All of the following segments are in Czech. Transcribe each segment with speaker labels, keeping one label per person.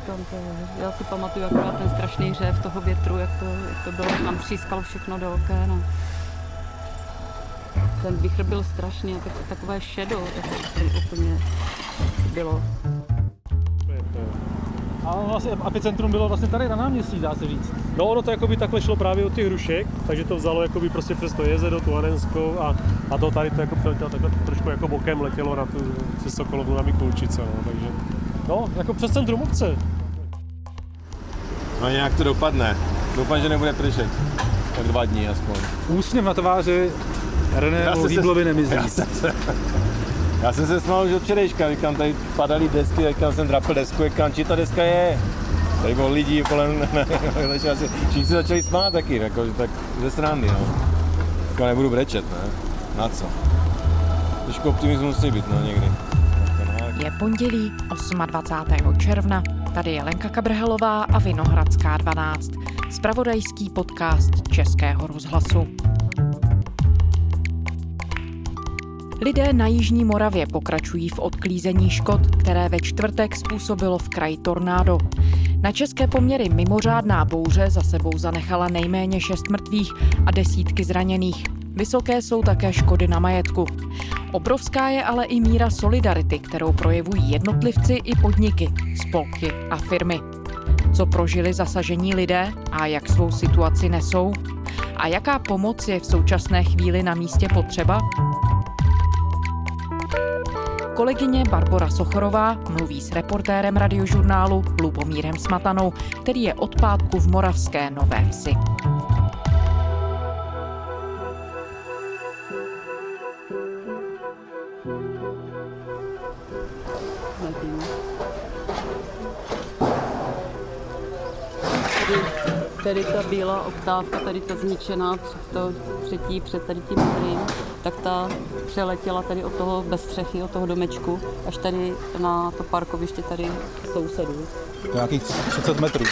Speaker 1: říkám, to, já si pamatuju akorát ten strašný řev toho větru, jak to, jak to bylo, tam třískalo všechno do okén. Ten vichr byl strašný, tak, takové šedo, tak to úplně bylo.
Speaker 2: A vlastně epicentrum bylo vlastně tady na náměstí, dá se říct.
Speaker 3: No ono to jakoby takhle šlo právě od těch hrušek, takže to vzalo jakoby prostě přes to jezero, tu Hanenskou a, a to tady to jako přeletělo takhle trošku jako bokem letělo na tu přes Sokolovnu na Mikulčice, no, takže no, jako přes centrum obce.
Speaker 4: No nějak to dopadne. Doufám, že nebude pršet. Tak dva dní aspoň.
Speaker 2: Úsměv na tváři René Hýblovi nemizí.
Speaker 4: Já jsem se, já jsem se smál už od včerejška, říkám, tady padaly desky, říkám, jsem drapil desku, říkám, či ta deska je. Tady bylo lidí kolem, asi, všichni se začali smát taky, jako, tak ze strany, no. Říkám, nebudu brečet, ne? Na co? Trošku optimismus musí být, no, někdy.
Speaker 5: Je pondělí 28. června. Tady je Lenka Kabrhelová a Vinohradská 12. Spravodajský podcast Českého rozhlasu. Lidé na Jižní Moravě pokračují v odklízení škod, které ve čtvrtek způsobilo v kraji tornádo. Na české poměry mimořádná bouře za sebou zanechala nejméně šest mrtvých a desítky zraněných. Vysoké jsou také škody na majetku. Obrovská je ale i míra solidarity, kterou projevují jednotlivci i podniky, spolky a firmy. Co prožili zasažení lidé a jak svou situaci nesou? A jaká pomoc je v současné chvíli na místě potřeba? Kolegyně Barbara Sochorová mluví s reportérem radiožurnálu Lubomírem Smatanou, který je od pátku v Moravské Nové Vsi.
Speaker 1: Tady ta bílá oktávka, tady ta zničená, to třetí před tady tím modrým, tak ta přeletěla tady od toho bez střechy, od toho domečku, až tady na to parkoviště tady sousedů.
Speaker 2: Nějakých 30 metrů.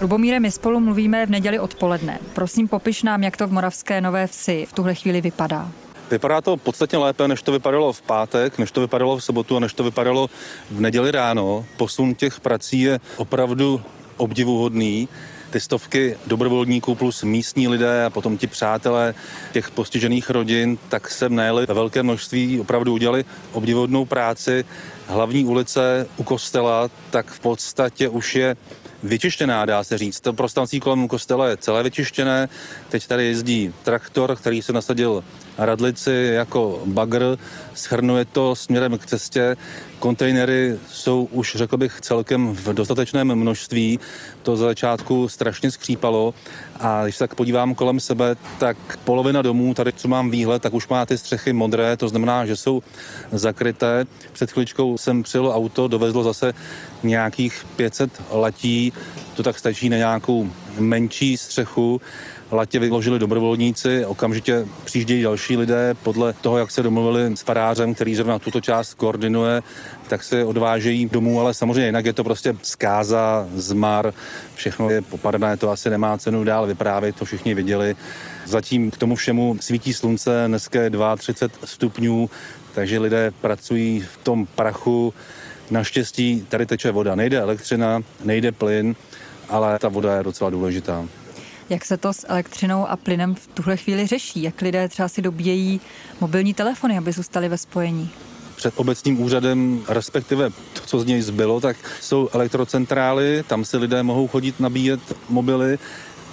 Speaker 6: Lubomíre, my spolu mluvíme v neděli odpoledne. Prosím, popiš nám, jak to v Moravské Nové Vsi v tuhle chvíli vypadá.
Speaker 7: Vypadá to podstatně lépe, než to vypadalo v pátek, než to vypadalo v sobotu a než to vypadalo v neděli ráno. Posun těch prací je opravdu obdivuhodný ty stovky dobrovolníků plus místní lidé a potom ti přátelé těch postižených rodin, tak se najeli ve velké množství, opravdu udělali obdivodnou práci. Hlavní ulice u kostela, tak v podstatě už je vyčištěná, dá se říct. To prostranství kolem kostela je celé vyčištěné. Teď tady jezdí traktor, který se nasadil radlici jako bagr, schrnuje to směrem k cestě. Kontejnery jsou už, řekl bych, celkem v dostatečném množství. To za začátku strašně skřípalo a když se tak podívám kolem sebe, tak polovina domů, tady co mám výhled, tak už má ty střechy modré, to znamená, že jsou zakryté. Před chvíličkou jsem přijel auto, dovezlo zase nějakých 500 latí, to tak stačí na nějakou menší střechu latě vyložili dobrovolníci, okamžitě přijíždějí další lidé podle toho, jak se domluvili s farářem, který zrovna tuto část koordinuje, tak se odvážejí domů, ale samozřejmě jinak je to prostě zkáza, zmar, všechno je popadané, to asi nemá cenu dál vyprávět, to všichni viděli. Zatím k tomu všemu svítí slunce, dneska je 32 stupňů, takže lidé pracují v tom prachu. Naštěstí tady teče voda, nejde elektřina, nejde plyn, ale ta voda je docela důležitá.
Speaker 6: Jak se to s elektřinou a plynem v tuhle chvíli řeší? Jak lidé třeba si dobíjejí mobilní telefony, aby zůstali ve spojení?
Speaker 7: před obecním úřadem, respektive to, co z něj zbylo, tak jsou elektrocentrály, tam si lidé mohou chodit nabíjet mobily,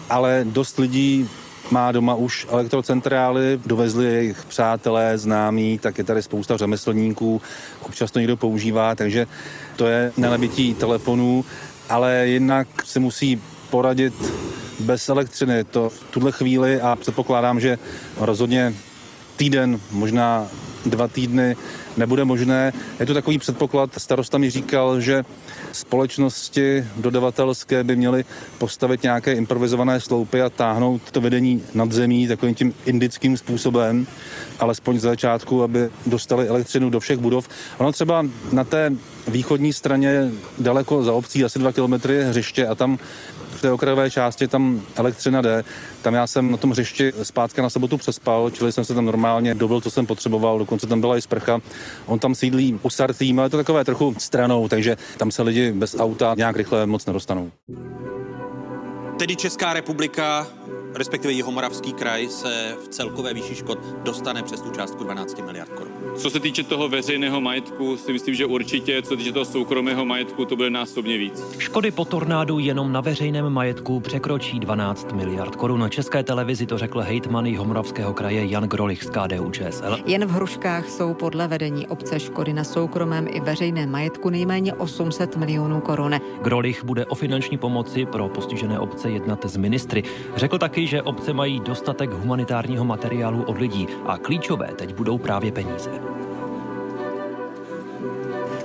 Speaker 7: ale dost lidí má doma už elektrocentrály, dovezli jejich přátelé, známí, tak je tady spousta řemeslníků, občas to někdo používá, takže to je na nabití telefonů, ale jinak se musí poradit bez elektřiny. To v tuhle chvíli a předpokládám, že rozhodně týden, možná dva týdny nebude možné. Je to takový předpoklad, starosta mi říkal, že společnosti dodavatelské by měly postavit nějaké improvizované sloupy a táhnout to vedení nad zemí takovým tím indickým způsobem, alespoň z začátku, aby dostali elektřinu do všech budov. Ono třeba na té východní straně daleko za obcí, asi dva kilometry hřiště a tam té okrajové části tam elektřina jde. Tam já jsem na tom hřišti zpátky na sobotu přespal, čili jsem se tam normálně dobil, co jsem potřeboval, dokonce tam byla i sprcha. On tam sídlí u Sartým, ale to takové trochu stranou, takže tam se lidi bez auta nějak rychle moc nedostanou.
Speaker 8: Tedy Česká republika respektive Jihomoravský kraj se v celkové výši škod dostane přes tu částku 12 miliard korun.
Speaker 9: Co se týče toho veřejného majetku, si myslím, že určitě, co se týče toho soukromého majetku, to bude násobně víc.
Speaker 10: Škody po tornádu jenom na veřejném majetku překročí 12 miliard korun. Na České televizi to řekl hejtman Jihomoravského kraje Jan Grolich z KDU ČSL.
Speaker 11: Jen v Hruškách jsou podle vedení obce škody na soukromém i veřejném majetku nejméně 800 milionů korun.
Speaker 10: Grolich bude o finanční pomoci pro postižené obce jednat s ministry. Řekl taky, že obce mají dostatek humanitárního materiálu od lidí a klíčové teď budou právě peníze.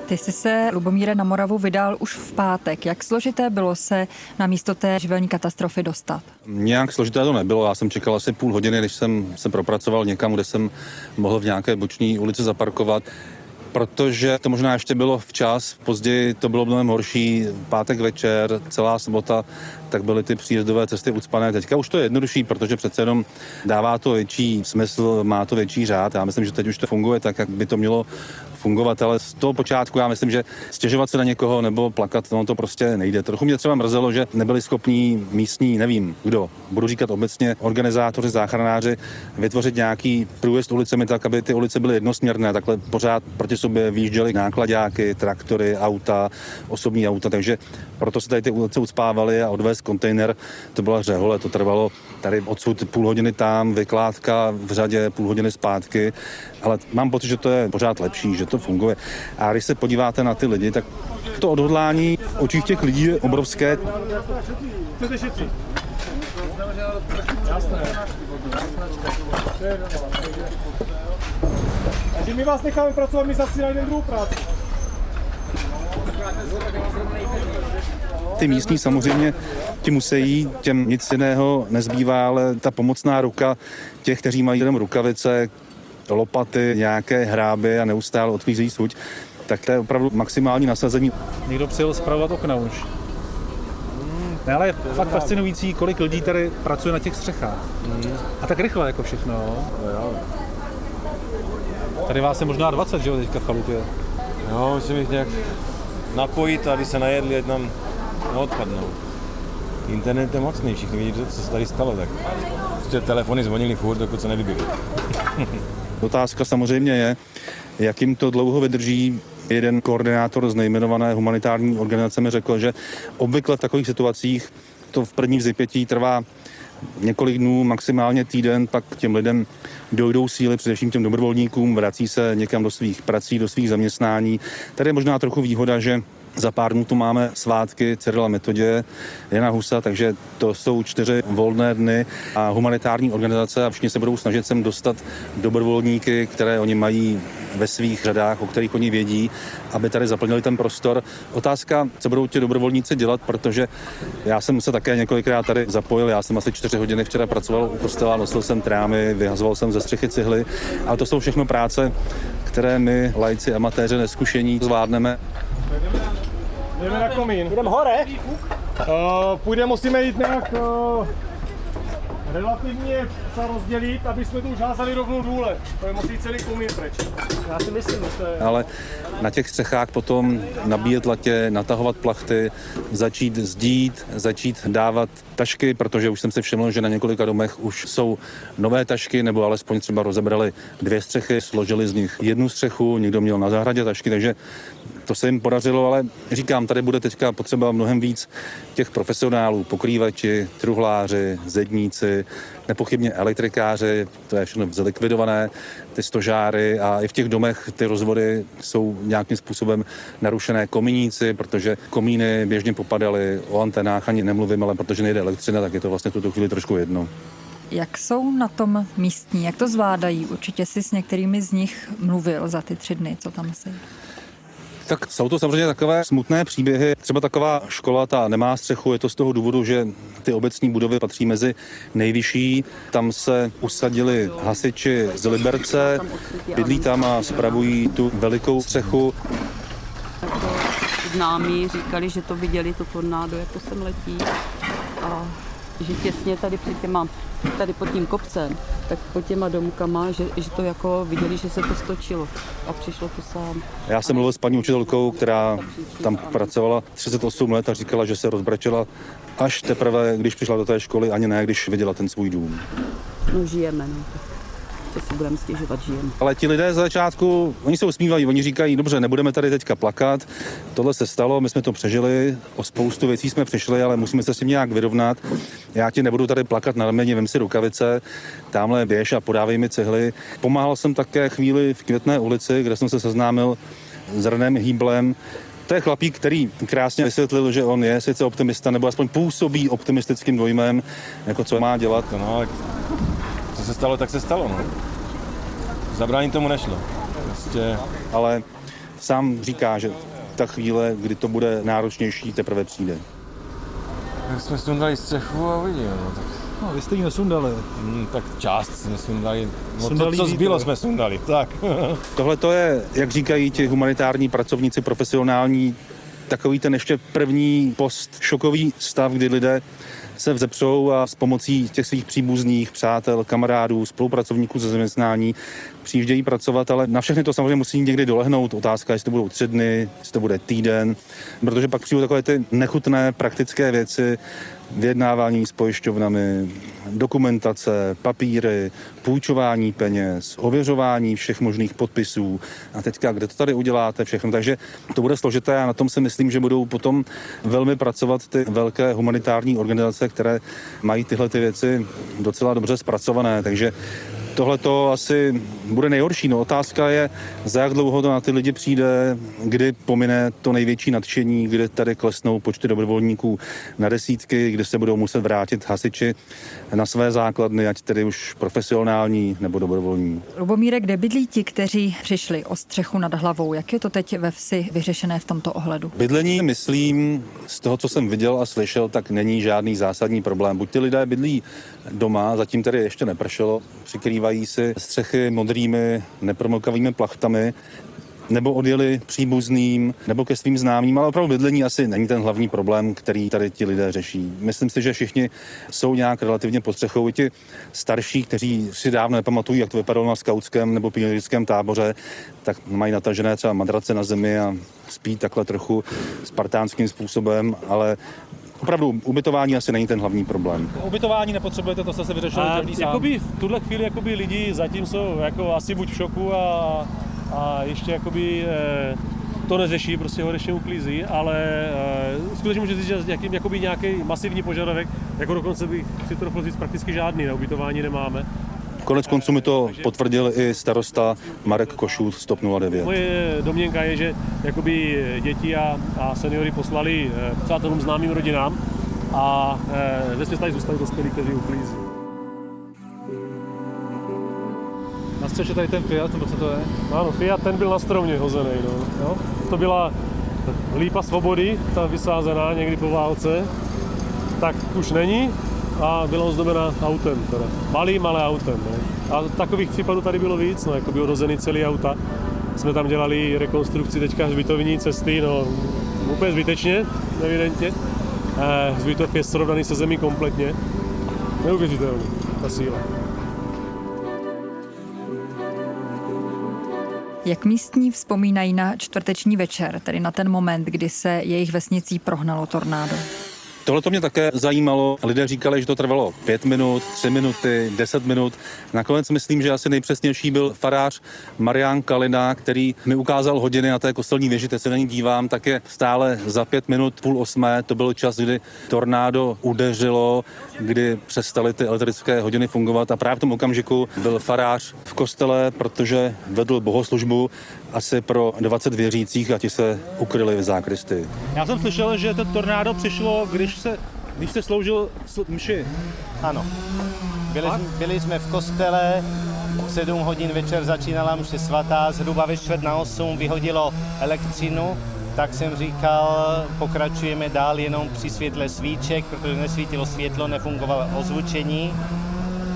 Speaker 6: Ty jsi se, Lubomíre, na Moravu vydal už v pátek. Jak složité bylo se na místo té živelní katastrofy dostat?
Speaker 7: Nějak složité to nebylo. Já jsem čekal asi půl hodiny, než jsem se propracoval někam, kde jsem mohl v nějaké boční ulici zaparkovat protože to možná ještě bylo včas, později to bylo mnohem horší, pátek večer, celá sobota, tak byly ty příjezdové cesty ucpané. Teďka už to je jednodušší, protože přece jenom dává to větší smysl, má to větší řád. Já myslím, že teď už to funguje tak, jak by to mělo fungovat, ale z toho počátku já myslím, že stěžovat se na někoho nebo plakat, no to prostě nejde. Trochu mě třeba mrzelo, že nebyli schopní místní, nevím kdo, budu říkat obecně, organizátoři, záchranáři, vytvořit nějaký průjezd ulicemi tak, aby ty ulice byly jednosměrné, takhle pořád proti sobě výjížděly nákladáky, traktory, auta, osobní auta, takže proto se tady ty ulice ucpávaly a odvést kontejner, to byla řehole, to trvalo tady odsud půl hodiny tam, vykládka v řadě, půl hodiny zpátky, ale mám pocit, že to je pořád lepší, že to funguje. A když se podíváte na ty lidi, tak to odhodlání v očích těch lidí je obrovské. Chcete šetřit? Jasné.
Speaker 3: Takže my vás necháme pracovat, my zase najdeme druhou práci.
Speaker 7: Ty místní samozřejmě ti musí, těm nic jiného nezbývá, ale ta pomocná ruka těch, kteří mají jenom rukavice, lopaty, nějaké hráby a neustále odklízejí suť, tak to je opravdu maximální nasazení.
Speaker 2: Někdo přijel zpravovat okna už. Ne, ale je fakt fascinující, kolik lidí tady pracuje na těch střechách. A tak rychle jako všechno. Jo. Tady vás je možná 20, že jo, teďka v chalupě.
Speaker 4: Jo, musím jich nějak napojit, aby se najedli, ať nám neodpadnou. Internet je mocný, všichni vidí, co se tady stalo, tak prostě telefony zvonili furt, dokud se nevybili.
Speaker 7: Otázka samozřejmě je, jak jim to dlouho vydrží. Jeden koordinátor z nejmenované humanitární organizace mi řekl, že obvykle v takových situacích to v první vzipětí trvá několik dnů, maximálně týden, pak těm lidem dojdou síly, především těm dobrovolníkům, vrací se někam do svých prací, do svých zaměstnání. Tady je možná trochu výhoda, že za pár dnů tu máme svátky Cyrila Metodě, Jana Husa, takže to jsou čtyři volné dny a humanitární organizace a všichni se budou snažit sem dostat dobrovolníky, které oni mají ve svých řadách, o kterých oni vědí, aby tady zaplnili ten prostor. Otázka, co budou ti dobrovolníci dělat, protože já jsem se také několikrát tady zapojil, já jsem asi čtyři hodiny včera pracoval u kostela, nosil jsem trámy, vyhazoval jsem ze střechy cihly, ale to jsou všechno práce, které my, lajci, amatéři, neskušení, zvládneme.
Speaker 3: Jdeme na komín. Jdeme hore? Uh, půjde, musíme jít nějak uh, relativně se rozdělit, aby jsme tu už házali rovnou důle. To je musí celý komín preč. Já si myslím, že to je...
Speaker 7: Ale na těch střechách potom nabíjet latě, natahovat plachty, začít zdít, začít dávat tašky, protože už jsem si všiml, že na několika domech už jsou nové tašky, nebo alespoň třeba rozebrali dvě střechy, složili z nich jednu střechu, někdo měl na zahradě tašky, takže to se jim podařilo, ale říkám, tady bude teďka potřeba mnohem víc těch profesionálů, pokrývači, truhláři, zedníci, nepochybně elektrikáři, to je všechno zlikvidované, ty stožáry a i v těch domech ty rozvody jsou nějakým způsobem narušené komíníci, protože komíny běžně popadaly, o antenách ani nemluvím, ale protože nejde elektřina, tak je to vlastně tuto chvíli trošku jedno.
Speaker 6: Jak jsou na tom místní? Jak to zvládají? Určitě si s některými z nich mluvil za ty tři dny, co tam se.
Speaker 7: Tak jsou to samozřejmě takové smutné příběhy. Třeba taková škola, ta nemá střechu, je to z toho důvodu, že ty obecní budovy patří mezi nejvyšší. Tam se usadili hasiči z Liberce, bydlí tam a spravují tu velikou střechu.
Speaker 1: Známí říkali, že to viděli, to tornádo, jak to sem letí. a že těsně tady před těma, tady pod tím kopcem, tak pod těma domkama, že, že to jako viděli, že se to stočilo a přišlo to sám.
Speaker 7: Já jsem mluvil s paní učitelkou, která tam pracovala 38 let a říkala, že se rozbračila až teprve, když přišla do té školy, ani ne, když viděla ten svůj dům.
Speaker 1: No žijeme, no. Co si budeme stěžovat, žijeme.
Speaker 7: Ale ti lidé za začátku, oni se usmívají, oni říkají, dobře, nebudeme tady teďka plakat, tohle se stalo, my jsme to přežili, o spoustu věcí jsme přišli, ale musíme se s tím nějak vyrovnat. Já ti nebudu tady plakat na rameni, vem si rukavice, tamhle běž a podávej mi cihly. Pomáhal jsem také chvíli v Květné ulici, kde jsem se seznámil s Renem Hýblem, to je chlapík, který krásně vysvětlil, že on je sice optimista, nebo aspoň působí optimistickým dojmem, jako co má dělat.
Speaker 4: No, se stalo, tak se stalo. No. Zabránit tomu nešlo. Prostě...
Speaker 7: Ale sám říká, že ta chvíle, kdy to bude náročnější, teprve přijde.
Speaker 4: Tak jsme sundali střechu a uvidíme. No, tak...
Speaker 2: No, vy jste ji nesundali.
Speaker 4: Hmm, tak část jsme sundali. No
Speaker 2: Sundali
Speaker 4: to, co zbylo, jsme sundali. Tak.
Speaker 7: Tohle to je, jak říkají ti humanitární pracovníci profesionální, takový ten ještě první post-šokový stav, kdy lidé se vzepřou a s pomocí těch svých příbuzných, přátel, kamarádů, spolupracovníků ze zaměstnání přijíždějí pracovat, ale na všechny to samozřejmě musí někdy dolehnout. Otázka, jestli to budou tři dny, jestli to bude týden, protože pak přijdou takové ty nechutné praktické věci, vyjednávání s pojišťovnami, dokumentace, papíry, půjčování peněz, ověřování všech možných podpisů a teďka, kde to tady uděláte, všechno. Takže to bude složité a na tom si myslím, že budou potom velmi pracovat ty velké humanitární organizace, které mají tyhle ty věci docela dobře zpracované. Takže Tohle to asi bude nejhorší. No, otázka je, za jak dlouho to na ty lidi přijde, kdy pomine to největší nadšení, kdy tady klesnou počty dobrovolníků na desítky, kdy se budou muset vrátit hasiči na své základny, ať tedy už profesionální nebo dobrovolní.
Speaker 6: Lubomíre, kde bydlí ti, kteří přišli o střechu nad hlavou? Jak je to teď ve vsi vyřešené v tomto ohledu?
Speaker 7: Bydlení, myslím, z toho, co jsem viděl a slyšel, tak není žádný zásadní problém. Buď ty lidé bydlí doma, zatím tedy ještě nepršelo, přikrývají si střechy modrými nepromokavými plachtami, nebo odjeli příbuzným, nebo ke svým známým, ale opravdu bydlení asi není ten hlavní problém, který tady ti lidé řeší. Myslím si, že všichni jsou nějak relativně pod střechou. I ti starší, kteří si dávno nepamatují, jak to vypadalo na skautském nebo pionýrském táboře, tak mají natažené třeba madrace na zemi a spí takhle trochu spartánským způsobem, ale Opravdu, ubytování asi není ten hlavní problém.
Speaker 2: Ubytování nepotřebujete, to jste se vyřešili
Speaker 3: A
Speaker 2: každý sám.
Speaker 3: jakoby v tuhle chvíli jakoby lidi zatím jsou jako asi buď v šoku a, a ještě jakoby eh, to neřeší, prostě ho ještě uklízí, ale eh, skutečně můžu říct, že jaký, jakoby nějaký masivní požadavek, jako dokonce bych si to říct prakticky žádný, na ubytování nemáme.
Speaker 7: Konec konců mi to potvrdil i starosta Marek Košův z TOP 09.
Speaker 3: Moje domněnka je, že jakoby děti a, a seniory poslali eh, přátelům známým rodinám a eh, ve tady zůstali dospělí, kteří uklízí.
Speaker 2: Na střeše tady ten Fiat, nebo co to je?
Speaker 3: Ano, Fiat ten byl na stromě hozený. No. Jo? To byla lípa svobody, ta vysázená někdy po válce. Tak už není a byla ozdobena autem, teda. malým, ale autem. No. A takových případů tady bylo víc, no, jako by odhozený celý auta. Jsme tam dělali rekonstrukci teďka hřbitovní cesty, no úplně zbytečně, evidentně. Eh, hřbitov je srovnaný se zemí kompletně. Neuvěřitelný, ta síla.
Speaker 6: Jak místní vzpomínají na čtvrteční večer, tedy na ten moment, kdy se jejich vesnicí prohnalo tornádo?
Speaker 7: Tohle to mě také zajímalo. Lidé říkali, že to trvalo pět minut, tři minuty, deset minut. Nakonec myslím, že asi nejpřesnější byl farář Marián Kalina, který mi ukázal hodiny na té kostelní věži, teď se na ní dívám, tak je stále za pět minut, půl osmé. To byl čas, kdy tornádo udeřilo, kdy přestaly ty elektrické hodiny fungovat a právě v tom okamžiku byl farář v kostele, protože vedl bohoslužbu asi pro 20 věřících a ti se ukryli v zákristy.
Speaker 2: Já jsem slyšel, že to tornádo přišlo, když se, když se sloužil sl- mši.
Speaker 12: Ano. Byli, byli jsme v kostele, v 7 hodin večer začínala mše svatá, zhruba ve čtvrt na 8 vyhodilo elektřinu, tak jsem říkal, pokračujeme dál jenom při světle svíček, protože nesvítilo světlo, nefungovalo ozvučení.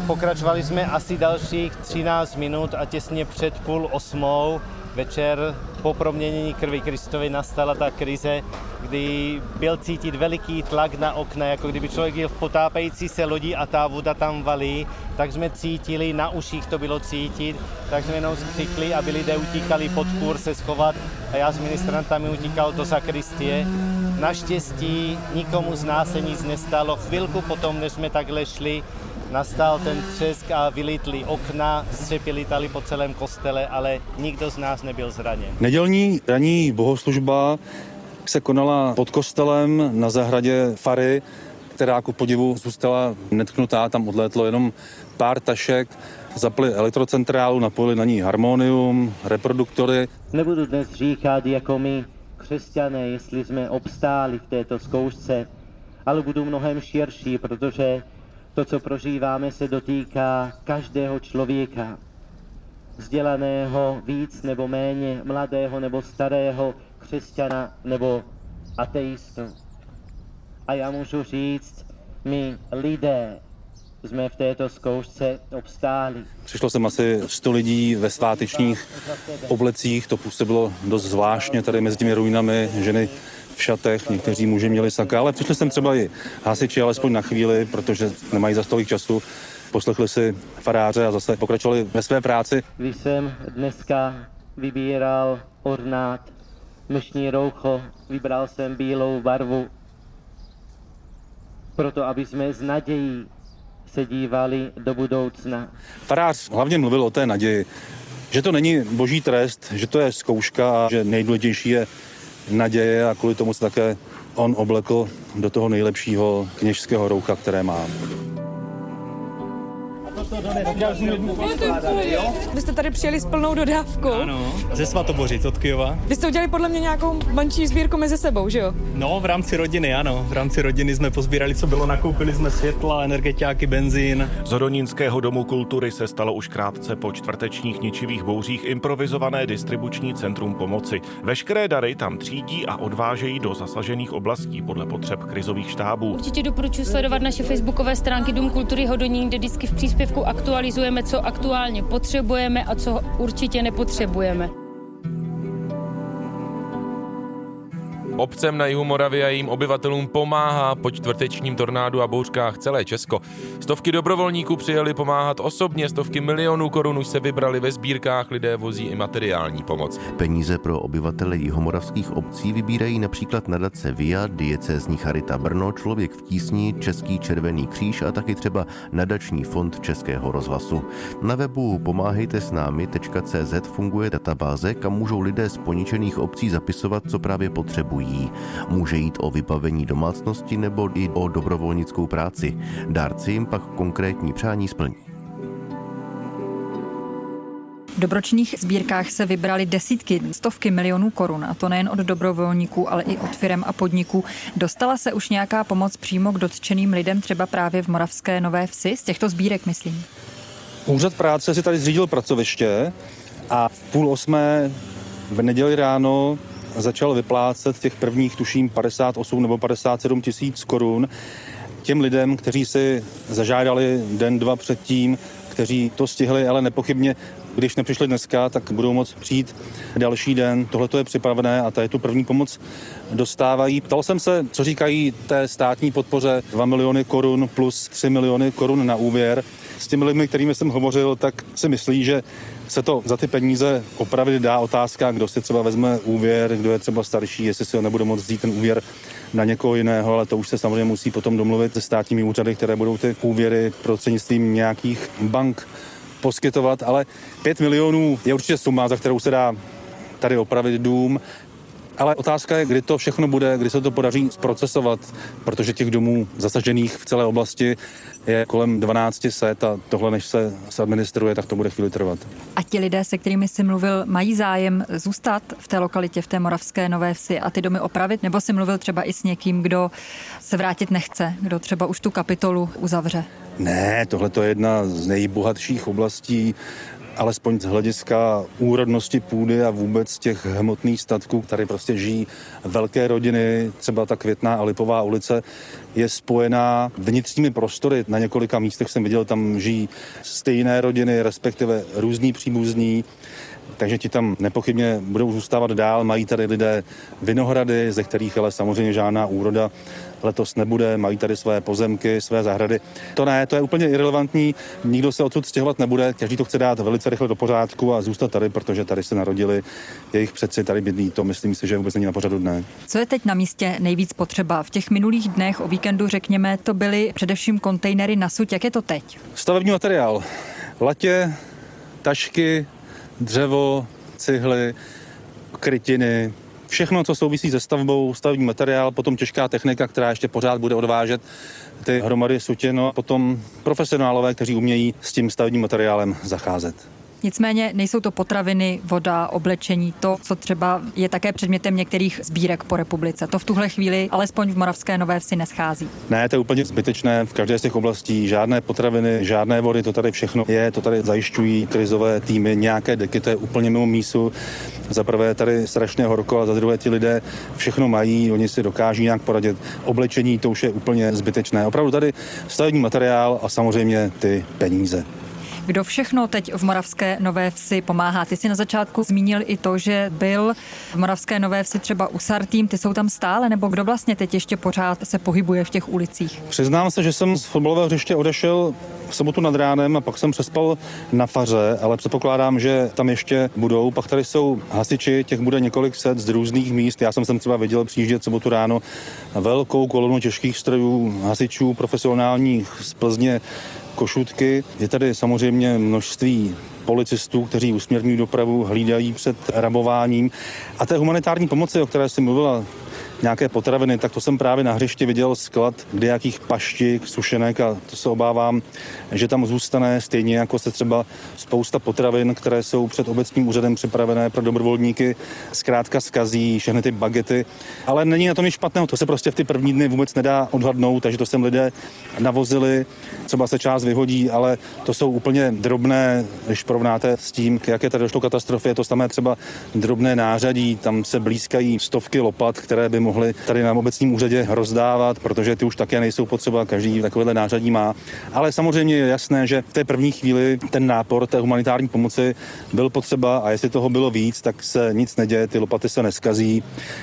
Speaker 12: Pokračovali jsme asi dalších 13 minut a těsně před půl osmou večer po proměnění krvi Kristovy nastala ta krize, kdy byl cítit veliký tlak na okna, jako kdyby člověk byl v potápající se lodi a ta voda tam valí, tak jsme cítili, na uších to bylo cítit, tak jsme jenom skřikli, aby lidé utíkali pod kůr se schovat a já s ministrantami utíkal do sakristie. Naštěstí nikomu z nás se nic nestalo. Chvilku potom, než jsme takhle šli, nastal ten třesk a vylítly okna, střepy lítali po celém kostele, ale nikdo z nás nebyl zraněn.
Speaker 7: Nedělní ranní bohoslužba se konala pod kostelem na zahradě Fary, která ku podivu zůstala netknutá, tam odlétlo jenom pár tašek, zapli elektrocentrálu, napojili na ní harmonium, reproduktory.
Speaker 12: Nebudu dnes říkat jako my, křesťané, jestli jsme obstáli v této zkoušce, ale budu mnohem širší, protože to, co prožíváme, se dotýká každého člověka. Vzdělaného víc nebo méně, mladého nebo starého, křesťana nebo ateistu. A já můžu říct, my lidé jsme v této zkoušce obstáli.
Speaker 7: Přišlo sem asi 100 lidí ve svátečních oblecích, to působilo dost zvláštně tady mezi těmi ruinami, ženy v šatech, někteří muži měli saka, ale přišli sem třeba i hasiči, alespoň na chvíli, protože nemají za stolik času, poslechli si faráře a zase pokračovali ve své práci.
Speaker 12: Když jsem dneska vybíral ornát, myšní roucho, vybral jsem bílou barvu, proto aby jsme s nadějí se dívali do budoucna.
Speaker 7: Farář hlavně mluvil o té naději, že to není boží trest, že to je zkouška a že nejdůležitější je naděje a kvůli tomu se také on oblekl do toho nejlepšího kněžského roucha, které má.
Speaker 13: Vy jste tady přijeli s plnou dodávkou.
Speaker 14: Ano, ze Svatobořic od Kyjova.
Speaker 13: Vy jste udělali podle mě nějakou manční sbírku mezi sebou, že jo?
Speaker 14: No, v rámci rodiny, ano. V rámci rodiny jsme pozbírali, co bylo, nakoupili jsme světla, energetiáky, benzín.
Speaker 15: Z Hodonínského domu kultury se stalo už krátce po čtvrtečních ničivých bouřích improvizované distribuční centrum pomoci. Veškeré dary tam třídí a odvážejí do zasažených oblastí podle potřeb krizových štábů.
Speaker 16: Určitě doporučuji sledovat naše facebookové stránky Dům kultury Hodonín, kde vždycky v příspěvku aktualizujeme, co aktuálně potřebujeme a co určitě nepotřebujeme.
Speaker 17: Obcem na jihu Moravy a jejím obyvatelům pomáhá po čtvrtečním tornádu a bouřkách celé Česko. Stovky dobrovolníků přijeli pomáhat osobně, stovky milionů korun už se vybrali ve sbírkách, lidé vozí i materiální pomoc.
Speaker 18: Peníze pro obyvatele jihomoravských obcí vybírají například nadace VIA, diecézní Charita Brno, Člověk v tísni, Český červený kříž a taky třeba nadační fond Českého rozhlasu. Na webu pomáhejte s námi.cz funguje databáze, kam můžou lidé z poničených obcí zapisovat, co právě potřebují potřebují. Může jít o vybavení domácnosti nebo i o dobrovolnickou práci. Dárci jim pak konkrétní přání splní.
Speaker 6: V dobročních sbírkách se vybrali desítky, stovky milionů korun, a to nejen od dobrovolníků, ale i od firem a podniků. Dostala se už nějaká pomoc přímo k dotčeným lidem, třeba právě v Moravské Nové Vsi, z těchto sbírek, myslím?
Speaker 7: Úřad práce si tady zřídil pracoviště a v půl osmé v neděli ráno začal vyplácet těch prvních, tuším, 58 nebo 57 tisíc korun těm lidem, kteří si zažádali den, dva předtím, kteří to stihli, ale nepochybně, když nepřišli dneska, tak budou moct přijít další den. Tohle to je připravené a tady tu první pomoc dostávají. Ptal jsem se, co říkají té státní podpoře 2 miliony korun plus 3 miliony korun na úvěr. S těmi lidmi, kterými jsem hovořil, tak si myslí, že se to za ty peníze opravit dá otázka, kdo si třeba vezme úvěr, kdo je třeba starší, jestli si ho nebude moct vzít ten úvěr na někoho jiného, ale to už se samozřejmě musí potom domluvit se státními úřady, které budou ty úvěry prostřednictvím nějakých bank poskytovat, ale 5 milionů je určitě suma, za kterou se dá tady opravit dům. Ale otázka je, kdy to všechno bude, kdy se to podaří zprocesovat, protože těch domů zasažených v celé oblasti je kolem 12 set a tohle, než se administruje, tak to bude chvíli trvat.
Speaker 6: A ti lidé, se kterými jsi mluvil, mají zájem zůstat v té lokalitě, v té moravské Nové Vsi a ty domy opravit? Nebo jsi mluvil třeba i s někým, kdo se vrátit nechce, kdo třeba už tu kapitolu uzavře?
Speaker 7: Ne, tohle je jedna z nejbohatších oblastí alespoň z hlediska úrodnosti půdy a vůbec těch hmotných statků, které prostě žijí velké rodiny, třeba ta Květná a Lipová ulice, je spojená vnitřními prostory. Na několika místech jsem viděl, tam žijí stejné rodiny, respektive různí příbuzní. Takže ti tam nepochybně budou zůstávat dál. Mají tady lidé vinohrady, ze kterých ale samozřejmě žádná úroda letos nebude, mají tady své pozemky, své zahrady. To ne, to je úplně irrelevantní, nikdo se odsud stěhovat nebude, každý to chce dát velice rychle do pořádku a zůstat tady, protože tady se narodili, jejich předci tady bydlí, to myslím si, že vůbec není na pořadu dne.
Speaker 6: Co je teď na místě nejvíc potřeba? V těch minulých dnech o víkendu, řekněme, to byly především kontejnery na suť. Jak je to teď?
Speaker 7: Stavební materiál. Latě, tašky, dřevo, cihly, krytiny, všechno, co souvisí se stavbou, stavební materiál, potom těžká technika, která ještě pořád bude odvážet ty hromady sutě, no a potom profesionálové, kteří umějí s tím stavebním materiálem zacházet.
Speaker 6: Nicméně nejsou to potraviny, voda, oblečení, to, co třeba je také předmětem některých sbírek po republice. To v tuhle chvíli alespoň v Moravské Nové Vsi neschází.
Speaker 7: Ne, to je úplně zbytečné. V každé z těch oblastí žádné potraviny, žádné vody, to tady všechno je, to tady zajišťují krizové týmy, nějaké deky, to je úplně mimo mísu. Za prvé tady strašně horko a za druhé ti lidé všechno mají, oni si dokáží nějak poradit. Oblečení to už je úplně zbytečné. Opravdu tady stavební materiál a samozřejmě ty peníze.
Speaker 6: Kdo všechno teď v Moravské Nové Vsi pomáhá? Ty si na začátku zmínil i to, že byl v Moravské Nové Vsi třeba Usar tým, ty jsou tam stále, nebo kdo vlastně teď ještě pořád se pohybuje v těch ulicích?
Speaker 7: Přiznám se, že jsem z fotbalového hřiště odešel v sobotu nad ránem a pak jsem přespal na faře, ale předpokládám, že tam ještě budou. Pak tady jsou hasiči, těch bude několik set z různých míst. Já jsem sem třeba viděl přijíždět sobotu ráno velkou kolonu těžkých strojů hasičů profesionálních z Plzně, Košutky. Je tady samozřejmě množství policistů, kteří usměrňují dopravu, hlídají před rabováním. A té humanitární pomoci, o které jsi mluvila, nějaké potraviny, tak to jsem právě na hřišti viděl sklad nějakých paštik, sušenek a to se obávám, že tam zůstane stejně jako se třeba spousta potravin, které jsou před obecním úřadem připravené pro dobrovolníky, zkrátka skazí všechny ty bagety. Ale není na tom nic špatného, to se prostě v ty první dny vůbec nedá odhadnout, takže to sem lidé navozili, třeba se část vyhodí, ale to jsou úplně drobné, když porovnáte s tím, jaké tady došlo katastrofy, je to samé třeba drobné nářadí, tam se blízkají stovky lopat, které by mohly mohli tady na obecním úřadě rozdávat, protože ty už také nejsou potřeba, každý takovéhle nářadí má. Ale samozřejmě je jasné, že v té první chvíli ten nápor té humanitární pomoci byl potřeba a jestli toho bylo víc, tak se nic neděje, ty lopaty se neskazí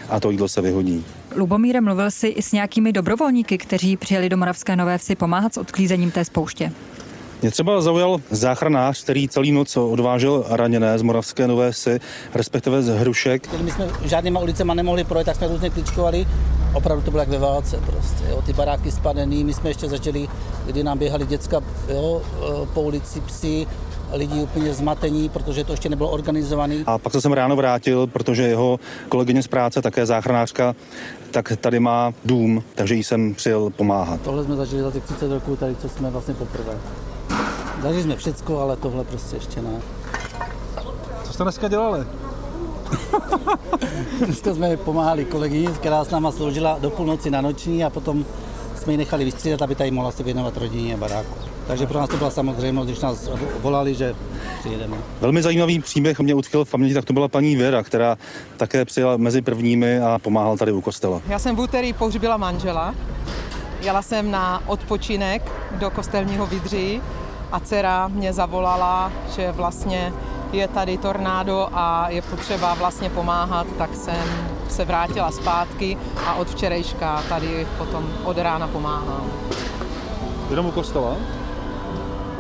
Speaker 7: a to jídlo se vyhodí.
Speaker 6: Lubomíre, mluvil jsi i s nějakými dobrovolníky, kteří přijeli do Moravské Nové Vsi pomáhat s odklízením té spouště?
Speaker 7: Mě třeba zaujal záchranář, který celý noc odvážel raněné z Moravské Nové Vsi, respektive z Hrušek.
Speaker 19: My jsme žádnýma ulicema nemohli projet, tak jsme různě kličkovali. Opravdu to bylo jak ve válce prostě. Jo. Ty baráky spadený, my jsme ještě začali, kdy nám běhali děcka jo, po ulici psi, lidi úplně zmatení, protože to ještě nebylo organizovaný.
Speaker 7: A pak se jsem ráno vrátil, protože jeho kolegyně z práce, také záchranářka, tak tady má dům, takže jí jsem přijel pomáhat.
Speaker 19: Tohle jsme zažili za těch 30 roků, tady co jsme vlastně poprvé. Zažili jsme všecko, ale tohle prostě ještě ne.
Speaker 2: Co jste dneska dělali?
Speaker 19: dneska jsme pomáhali kolegyni, která s náma sloužila do půlnoci na noční a potom jsme ji nechali vystřídat, aby tady mohla se věnovat rodině a baráku. Takže pro nás to byla samozřejmost, když nás volali, že přijedeme.
Speaker 7: Velmi zajímavý příběh mě utkvěl v paměti, tak to byla paní Věra, která také přijela mezi prvními a pomáhala tady u kostela.
Speaker 20: Já jsem v úterý pohřbila manžela. Jela jsem na odpočinek do kostelního Vidří a dcera mě zavolala, že vlastně je tady tornádo a je potřeba vlastně pomáhat, tak jsem se vrátila zpátky a od včerejška tady potom od rána pomáhám.
Speaker 2: Jenom u kostela?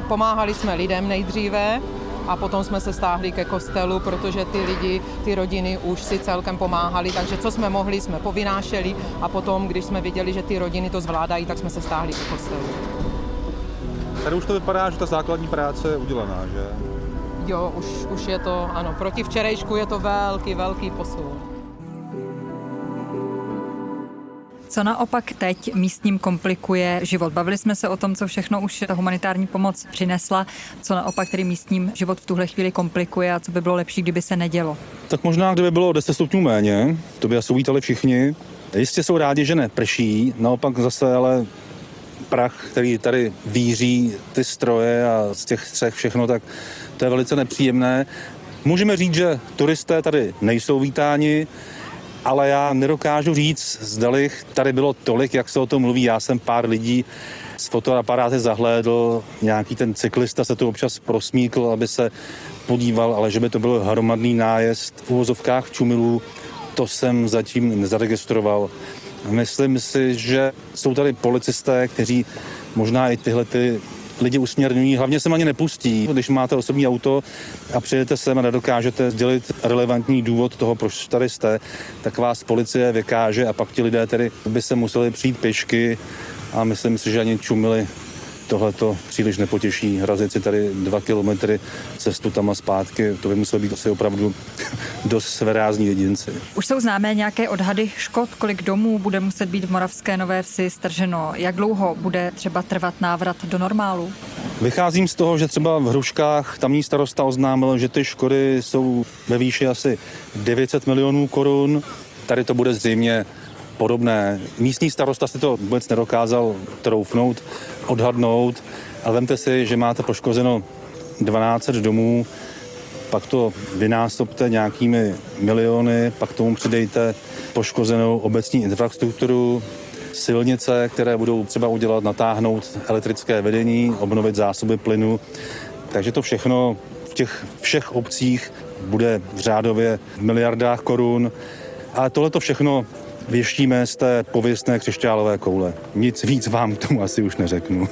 Speaker 20: Pomáhali jsme lidem nejdříve a potom jsme se stáhli ke kostelu, protože ty lidi, ty rodiny už si celkem pomáhali, takže co jsme mohli, jsme povynášeli a potom, když jsme viděli, že ty rodiny to zvládají, tak jsme se stáhli ke kostelu.
Speaker 2: Tady už to vypadá, že ta základní práce je udělaná, že?
Speaker 20: Jo, už, už je to, ano, proti včerejšku je to velký, velký posun.
Speaker 6: Co naopak teď místním komplikuje život? Bavili jsme se o tom, co všechno už ta humanitární pomoc přinesla, co naopak tedy místním život v tuhle chvíli komplikuje a co by bylo lepší, kdyby se nedělo.
Speaker 7: Tak možná, kdyby bylo 10 stupňů méně, to by asi uvítali všichni. Jistě jsou rádi, že neprší, naopak zase ale prach, který tady víří ty stroje a z těch střech všechno, tak to je velice nepříjemné. Můžeme říct, že turisté tady nejsou vítáni, ale já nedokážu říct, zdali tady bylo tolik, jak se o tom mluví. Já jsem pár lidí s fotoaparáty zahlédl, nějaký ten cyklista se tu občas prosmíkl, aby se podíval, ale že by to byl hromadný nájezd v uvozovkách čumilů, to jsem zatím nezaregistroval. Myslím si, že jsou tady policisté, kteří možná i tyhle ty lidi usměrňují, hlavně se ani nepustí. Když máte osobní auto a přijedete sem a nedokážete sdělit relevantní důvod toho, proč tady jste, tak vás policie vykáže a pak ti lidé tedy by se museli přijít pěšky a myslím si, že ani čumili tohle to příliš nepotěší. Hrazit si tady dva kilometry cestu tam a zpátky, to by muselo být asi opravdu dost sverázní jedinci.
Speaker 6: Už jsou známé nějaké odhady škod, kolik domů bude muset být v Moravské Nové Vsi strženo? Jak dlouho bude třeba trvat návrat do normálu?
Speaker 7: Vycházím z toho, že třeba v Hruškách tamní starosta oznámil, že ty škody jsou ve výši asi 900 milionů korun. Tady to bude zřejmě podobné. Místní starosta si to vůbec nedokázal troufnout, odhadnout. A vemte si, že máte poškozeno 12 domů, pak to vynásobte nějakými miliony, pak tomu přidejte poškozenou obecní infrastrukturu, silnice, které budou třeba udělat, natáhnout elektrické vedení, obnovit zásoby plynu. Takže to všechno v těch všech obcích bude v řádově v miliardách korun. Ale tohle to všechno věštíme z té pověstné křišťálové koule. Nic víc vám k tomu asi už neřeknu.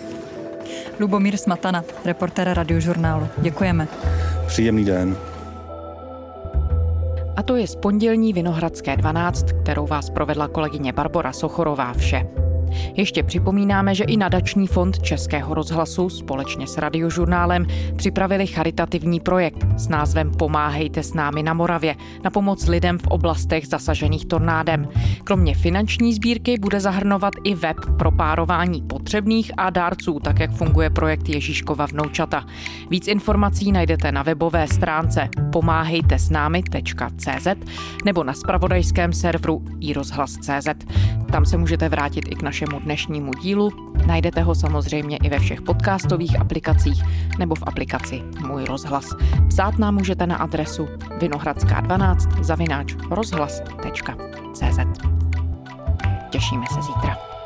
Speaker 6: Lubomír Smatana, reportér radiožurnálu. Děkujeme.
Speaker 7: Příjemný den.
Speaker 5: A to je z pondělní Vinohradské 12, kterou vás provedla kolegyně Barbora Sochorová vše. Ještě připomínáme, že i nadační fond Českého rozhlasu společně s radiožurnálem připravili charitativní projekt s názvem Pomáhejte s námi na Moravě na pomoc lidem v oblastech zasažených tornádem. Kromě finanční sbírky bude zahrnovat i web pro párování potřebných a dárců, tak jak funguje projekt Ježíškova vnoučata. Víc informací najdete na webové stránce pomáhejte s námi.cz nebo na spravodajském serveru iRozhlas.cz. Tam se můžete vrátit i k našemu dnešnímu dílu. Najdete ho samozřejmě i ve všech podcastových aplikacích nebo v aplikaci Můj rozhlas. Psát nám můžete na adresu vinohradská12 zavináč rozhlas.cz. Těšíme se zítra.